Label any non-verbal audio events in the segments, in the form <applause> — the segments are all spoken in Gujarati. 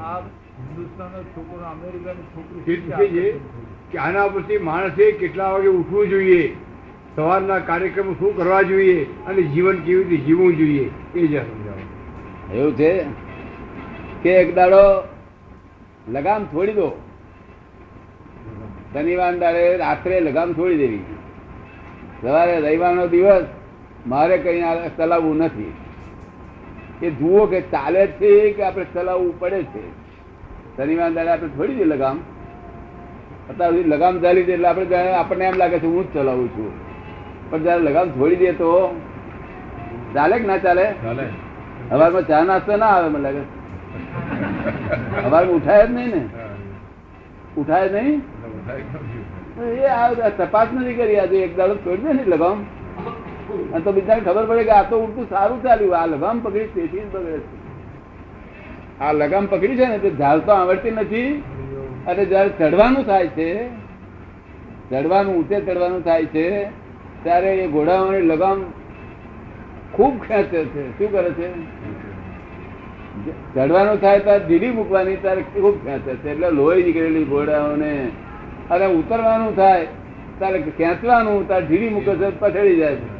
આ હિન્દુસ્તાનનો છોકરો અમેરિકાની છોકરી કે આના પરથી માણસે કેટલા વાગે ઉઠવું જોઈએ? સવારના કાર્યક્રમ શું કરવા જોઈએ? અને જીવન કેવી રીતે જીવવું જોઈએ? એ જ સમજાવો. એવું છે? કે એક દાડો લગામ છોડી દો. શનિવાર દાડે રાત્રે લગામ છોડી દેવી. સવારે રવિવારનો દિવસ મારે કઈ ચલાવવું નથી. એ જુઓ કે ચાલે છે કે આપણે ચલાવવું પડે છે? શનિવાર દાડે આપણે છોડી દઈએ લગામ. અત્યાર સુધી લગામ ચાલી છે એટલે આપણે આપણને એમ લાગે છે હું જ ચલાવું છું. પણ જયારે લગામ છોડી દે તો ચાલે કે ના ચાલે? સવારમાં ચા નાસ્તો ના આવે મને લાગે. સવારમાં ઉઠાય જ નહીં ને. ઉઠાય નહીં? એ આ તપાસ નથી કરી આજે. એક દાડો છોડી દે ને લગામ. અને તો બીજાને ખબર પડે કે આ તો ઉડતું સારું ચાલ્યું. આ લગામ પકડી તેથી જ બગડે છે. આ લગામ પકડી છે ને તે તો આવડતી નથી. અને જયારે ચડવાનું થાય છે ચડવાનું ઊંચે ચડવાનું થાય છે, ત્યારે એ ઘોડાઓની લગામ ખૂબ ખેંચે છે. શું કરે છે? ચડવાનું થાય ત્યારે ઢીલી મૂકવાની ત્યારે ખૂબ ખેંચે છે. એટલે લોહી નીકળેલી ઘોડાઓને. અને ઉતરવાનું થાય ત્યારે ખેંચવાનું, ત્યારે ઢીલી મૂકે છે, પછડી જાય છે.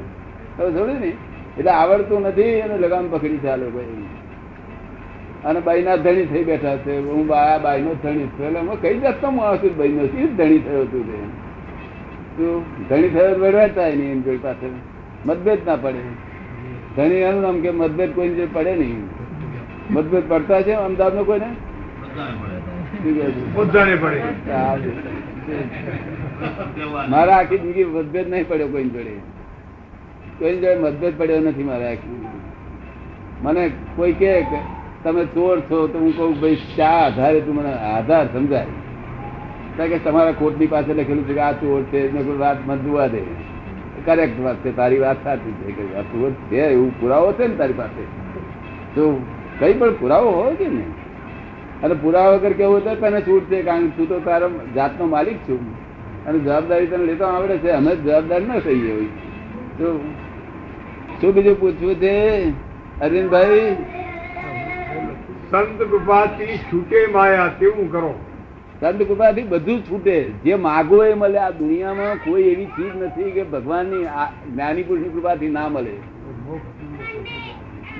હવે ને એટલે આવડતું નથી અને લગામ પકડી છે આ લોકો અને બાઈના ધણી થઈ બેઠા છે. હું બા બાઈનો ધણી છું એટલે હું કઈ જાતનો માણસ છું બાઈનો? શું ધણી થયો તું તે? તું ધણી થયો તો વેડવાય નહીં એમ જોઈ પાસે મતભેદ ના પડે. ધણી એનું નામ કે મતભેદ કોઈ જે પડે નહીં. મતભેદ પડતા છે અમદાવાદ નો કોઈને પડે. હા, મારા આખી જિંદગી મતભેદ નહીં પડ્યો કોઈ જોડે. કોઈ જોડે મતભેદ પડ્યો નથી મારા મને કોઈ કે તમે ચોર છો તો હું કહું, ભાઈ, શા આધારે તું મને આધાર સમજાય? કારણ કે તમારા કોર્ટની પાસે લખેલું છે કે આ ચોર છે એને કોઈ વાત મત જોવા દે. કરેક્ટ વાત છે, તારી વાત સાચી છે કે આ ચોર છે, એવું પુરાવો છે ને તારી પાસે? તો કઈ પણ પુરાવો હોય કે ને અને પુરાવા વગર કેવું તો તને છૂટ છે, કારણ કે તું તો તારો જાતનો માલિક છું. અને જવાબદારી તને લેતો આવડે છે, અમે જવાબદાર ન થઈએ હોય. તો શું બીજું પૂછવું છે? અરવિંદભાઈ? સંત કૃપાથી છૂટે માયા તેવું કરો. સંત કૃપાથી બધું છૂટે. જે માગો એ મળે. આ દુનિયામાં કોઈ એવી ચીજ નથી કે ભગવાનની જ્ઞાની પુરુષની કૃપાથી ના મળે.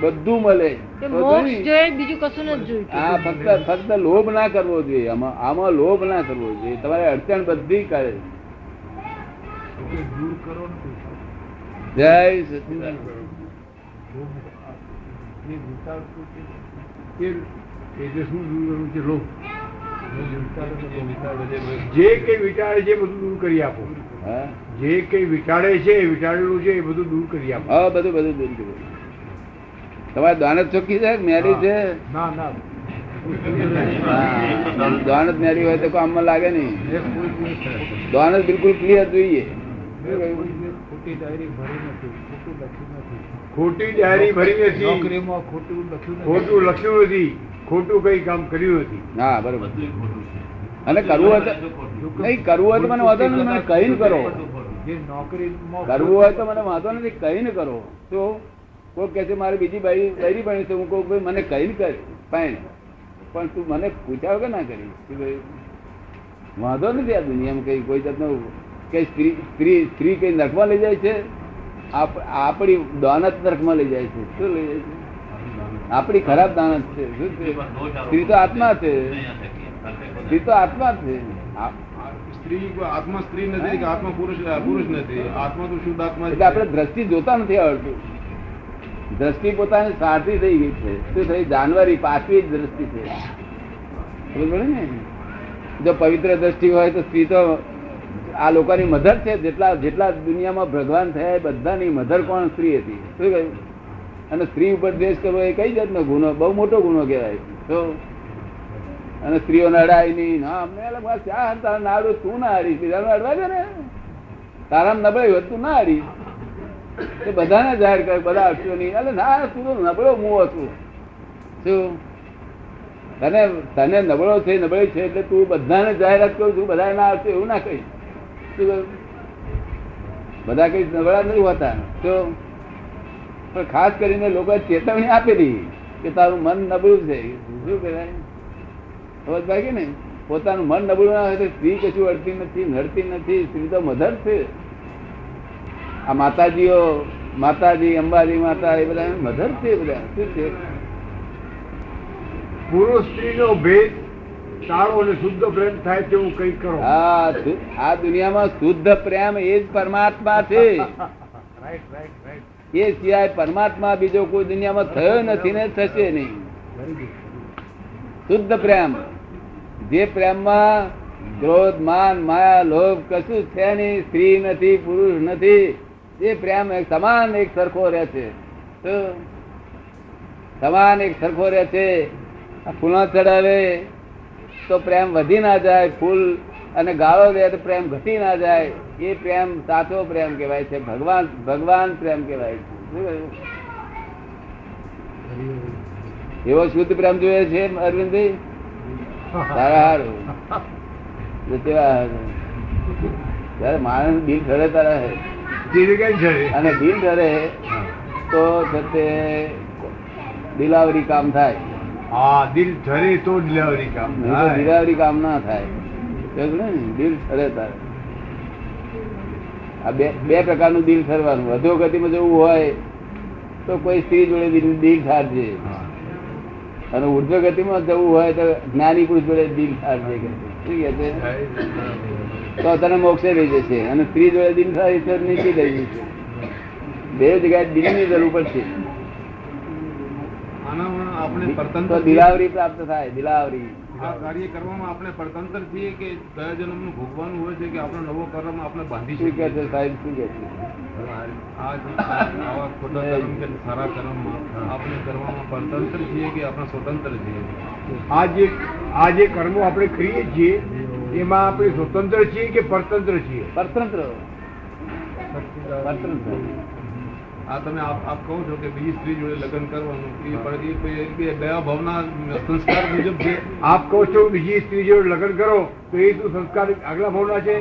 બધું મળે. બીજું કશું નથી હા ફક્ત ફક્ત લોભ ના કરવો જોઈએ. આમાં આમાં લોભ ના કરવો જોઈએ. તમારે અડચણ બધી કરે. દૂર કરો જય સચિદાનંદ જે વિચારતું છે એ એટલે શું દૂર કરવું છે લોક જે વિચારે છે તે વિચારે છે. જે કઈ વિચારે છે એ બધું દૂર કરી આપો. હા? જે કઈ વિચારે છે એ વિચારેલું છે એ બધું દૂર કરી આપો. હા બધું બધું દૂર કર્યું તમારે દાનત ચોખ્ખી છે? મેરી છે? ના ના. હા, દાનત મેરી હોય તો કામમાં લાગે નહીં. એક કોઈ દિવસ દાનત બિલકુલ ક્લિયર જોઈએ. મેં કોઈ દિવસ ખોટી ડાયરી ભરી નથી ખોટું લખ્યું નથી. ખોટી ડાયરી ભરી નથી. નોકરીમાં ખોટું લખ્યું ખોટું લખ્યું નથી. ખોટું કઈ કામ કર્યું નથી. હા બરોબર. અને કરવું હોય તો નહીં કરવું હોય તો મને વાંધો નથી મને કહીને કરો. જે નોકરીમાં કરવું હોય તો મને વાંધો નથી કહીને કરો. તો કોઈ કહે છે મારે બીજી બાઈ ડાયરી બની છે. હું કહું ભાઈ મને કહીને કર ફાઈન પણ તું મને પૂછાવ કે ના કરી કે ભાઈ વાંધો નથી આ દુનિયામાં કઈ કોઈ જાતનો કઈ સ્ત્રી સ્ત્રી સ્ત્રી કઈ નરકમાં લઈ જાય છે? આપણી દાનત નરકમાં લઈ જાય છે. શું લઈ જાય છે? આપણી ખરાબ દાનત છે. શું છે? સ્ત્રી તો આત્મા છે. સ્ત્રી તો આત્મા છે. સ્ત્રી આત્મા સ્ત્રી નથી કે આત્મા પુરુષ પુરુષ નથી. આત્મા તો શુદ્ધ આત્મા એટલે આપણે દ્રષ્ટિ જોતા નથી આવડતું. દ્રષ્ટિ પોતાની સારથી થઈ ગઈ છે. શું થઈ? જાનવરી પાછવી જ દ્રષ્ટિ છે. ને? જો પવિત્ર દ્રષ્ટિ હોય તો સ્ત્રી તો આ લોકોની મધર છે, જેટલા જેટલા દુનિયામાં ભગવાન થયા બધાની મધર કોણ? સ્ત્રી હતી. શું કહ્યું? અને સ્ત્રી ઉપર દ્વેષ કરવો એ કઈ જાતનો ગુનો? બહુ મોટો ગુનો કહેવાય. તો અને સ્ત્રીઓને અડાય નહીં. ના અમને અલગ વાત ના તારા તું ના હારીશ. બીજાને અડવા દે ને. તારામાં નબળાઈ હોય તો ના હારીશ. એ બધાને જાહેર કરે, બધા અડશો નહીં. એટલે, ના, તું તો નબળો હું હતું શું? તને તને નબળો છે, નબળી છે એટલે તું બધાને જાહેરાત કરું છું બધા ના આવશે એવું ના કહીશ? બધા કઈ નબળા નથી હોતા. તો પણ ખાસ કરીને લોકો ચેતવણી આપેલી કે તારું મન નબળું છે. શું કહેવાય? સમજ ભાઈ ને? પોતાનું મન નબળું ના હોય તો સ્ત્રી કશું અડતી નથી, નડતી નથી. સ્ત્રી તો મધર છે. આ માતાજીઓ, માતાજી, અંબાજી માતા એ બધા મધર છે બધા. શું છે? પુરુષ સ્ત્રીનો ભેદ સારો અને શુદ્ધ પ્રેમ થાય તેવું કંઈક કરો. આ આ દુનિયામાં શુદ્ધ પ્રેમ એ જ પરમાત્મા છે. <laughs> એ સિવાય પરમાત્મા બીજો કોઈ દુનિયામાં થયો નથી ને થશે નહીં. શુદ્ધ પ્રેમ. જે પ્રેમમાં ક્રોધ માન માયા લોભ કશું છે નહીં સ્ત્રી નથી પુરુષ નથી એ પ્રેમ એક સમાન એક સરખો રહે છે. તો સમાન એક સરખો રહે છે. ફૂલા ચડાવે તો પ્રેમ વધી ના જાય ફૂલ અને ગાળો દે તો પ્રેમ ઘટી ના જાય. એ પ્રેમ સાચો પ્રેમ કહેવાય છે. ભગવાન ભગવાન પ્રેમ કહેવાય છે. એવો શુદ્ધ પ્રેમ જોઈએ છે અરવિંદભાઈ? સારા માણસ દિલ ઠરે તારા અને દિલ ઠરે તો છે તે દિલાવરી કામ થાય. હા દિલ ઠરે તો ડિલિવરી કામ ના થાય. ને? દિલ ઠરે તારે. આ બે બે પ્રકારનું દિલ ઠરવાનું અધોગતિમાં જવું હોય તો કોઈ સ્ત્રી જોડે દિલ દિલ ઠારજે અને ઉર્ધ્વ ગતિમાં જવું હોય તો જ્ઞાની પુરુષ જોડે દિલ ઠારજે શું કહે છે તો તને મોક્ષે લઈ જશે. અને સ્ત્રી જોડે દિલ થાય તો નીચે લઈ જશે. બે જગ્યાએ દિલની જરૂર પડશે. આપણે પરતંત્ર દિલાવરી પ્રાપ્ત થાય દિલાવરી. આ કાર્ય કરવામાં આપણે પરતંત્ર છીએ કે કયા જન્મનું ભોગવાનું હોય છે કે આપણો નવો કર્મ આપણે બાંધી શું શકીએ છે સાહેબ શું કે છે? કર્મ સારા કર્મમાં આપણે કરવામાં પરતંત્ર છીએ કે આપણે સ્વતંત્ર છીએ? આ જે આ જે કર્મો આપણે કરીએ છીએ એમાં આપણે સ્વતંત્ર છીએ કે પરતંત્ર છીએ? પરતંત્ર પરતંત્ર. આ તમે આપ કહો છો કે બીજી સ્ત્રી જોડે લગ્ન કરવાનું એ દયા ભાવના સંસ્કાર મુજબ છે? આપ કહો છો બીજી સ્ત્રી જોડે લગ્ન કરો તો એ શું સંસ્કાર આગલા ભાવના છે?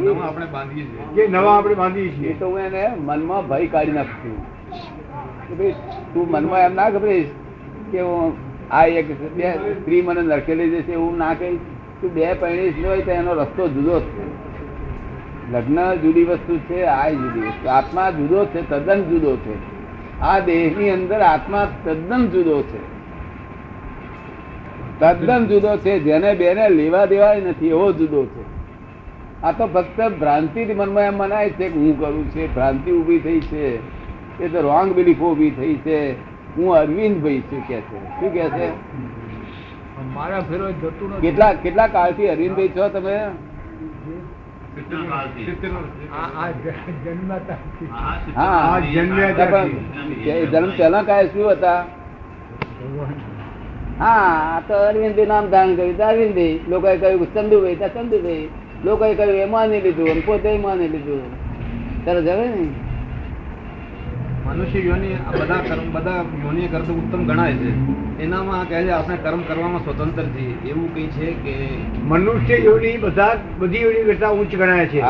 નવા આપણે બાંધીએ છીએ. કે નવા આપણે બાંધીએ છીએ. તો હું એને મનમાં ભય કાઢી નાખું કે ભાઈ તું મનમાં એમ ના ગભરીશ કે હું આ એક બે સ્ત્રી મને નરકેલી જશે એવું ના કહીશ તું બે પરિણીશ હોય તો એનો રસ્તો જુદો જ છે. લગ્ન જુદી વસ્તુ છે આ જુદી વસ્તુ. આત્મા જુદો છે તદ્દન જુદો છે. આ દેહની અંદર આત્મા તદ્દન જુદો છે. તદ્દન જુદો છે જેને બેને લેવા દેવાય નથી એવો જુદો છે. આ તો ફક્ત ભ્રાંતિ મનમાં એમ મનાય છે કે હું કરું છે ભ્રાંતિ ઊભી થઈ છે. એ તો રોંગ બિલીફ ઊભી થઈ છે. હું અરવિંદ ભાઈ છું કે છે. શું કે છે? કેટલા કેટલા કાળથી અરવિંદભાઈ છો તમે? જન્મ પહેલા કાય શું હતા? હા આ તો અરવિંદ નામ ધારણ કર્યું તો અરવિંદભાઈ લોકોએ કહ્યું ચંદુભાઈ તો ચંદુભાઈ લોકોએ કહ્યું એ માની લીધું પોતે માની લીધું. તરત હવે ને? મનુષ્ય યોની બધા કર્મ બધા યોની કરતા ઉત્તમ ગણાય છે. એનામાં કહે છે આપણે કર્મ કરવામાં સ્વતંત્ર છીએ. એવું કઈ છે કે મનુષ્ય યોની બધા બધી યોની કરતા ઉચ્ચ ગણાય છે.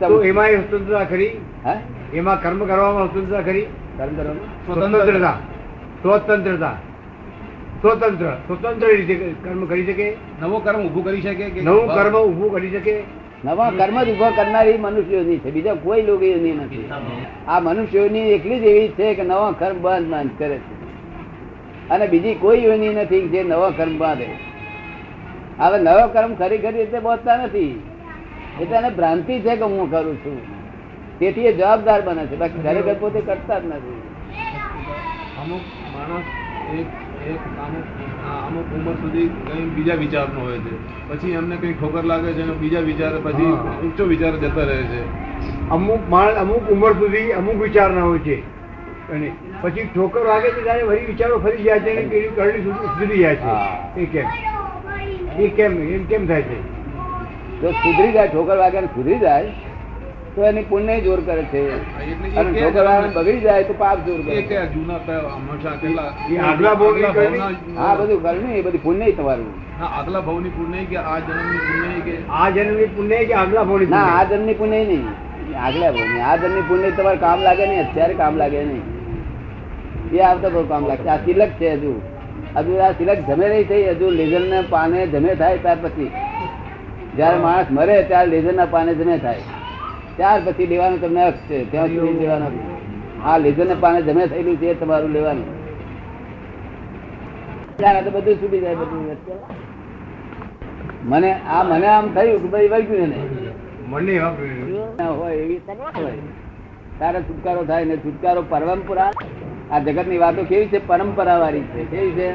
તો એમાં સ્વતંત્રતા ખરી? હે? એમાં કર્મ કરવામાં સ્વતંત્રતા ખરી? કર્મ કરવાનું સ્વતંત્રતા. સ્વતંત્રતા. સ્વતંત્ર. સ્વતંત્ર રીતે કર્મ કરી શકે? નવો કર્મ ઉભું કરી શકે કે નવું કર્મ ઉભું કરી શકે? નવા કર્મ જ ઊભા કરનારી મનુષ્યોની છે. બીજા કોઈ લોકોની નથી. આ મનુષ્યોની એકલી જ એવી છે કે નવા કર્મ બંધ બંધ કરે છે. અને બીજી કોઈ યોની નથી જે નવા કર્મ બાંધે. હવે નવો કર્મ ખરી ખરી રીતે બોધતા નથી. એટલે એને ભ્રાંતિ છે કે હું કરું છું. તેથી એ જવાબદાર બને છે. બાકી ખરેખર પોતે કરતા જ નથી. અમુક માણસ એક એક અમુક અમુક ઉંમર સુધી કઈ બીજા વિચારનો હોય છે. પછી એમને કઈ ઠોકર લાગે છે અને બીજા વિચાર પછી. ઊંચો વિચાર જતા રહે છે. અમુક માણસ અમુક ઉંમર સુધી અમુક વિચાર ના હોય છે. અને પછી ઠોકર વાગે છે ત્યારે વળી વિચારો ફરી જાય છે અને પેલી કરડી સુધી સુધરી જાય છે. એ કેમ? એ કેમ એમ કેમ થાય છે? જો સુધરી જાય ઠોકર વાગે ને સુધરી જાય તો એની પુણ્ય જોર કરે છે. અને બગડી જાય તો પાપ જોર કરે છે. હા બધું કરવું એ બધું પુણ્ય તમારું. હા આગલા ભાવની પુણ્ય કે આ જન્મની પુણ્ય કે? આ જન્મની પુણ્ય કે આગલા ભવની ના આ જન્મની પુણ્ય નહીં. આગલા ભાઈ આ જન્મની પુણ્ય તમારે કામ લાગે નહીં અત્યારે કામ લાગે નહીં. એ આવતા બહુ કામ લાગશે. આ તિલક છે હજુ. હજુ આ સિલક જમે નહીં થઈ હજુ લેઝર ને પાને જમે થાય ત્યાર પછી. જયારે માણસ મરે ત્યારે લેઝર ના પાને જમે થાય. ત્યાર પછી લેવાનો તમને હક છે. ત્યાં સુધી લેવાનો. આ લેઝર ને પાને જમે થયેલું છે તમારું લેવાનું. તો બધું છૂટી જાય બધું. મને આ મને આમ થયું કે ભાઈ વાગ્યું ને હોય એવી તારે છુટકારો થાય ને છુટકારો પરંપરા આ જગતની વાતો કેવી છે? પરંપરા વાળી છે. કેવી છે?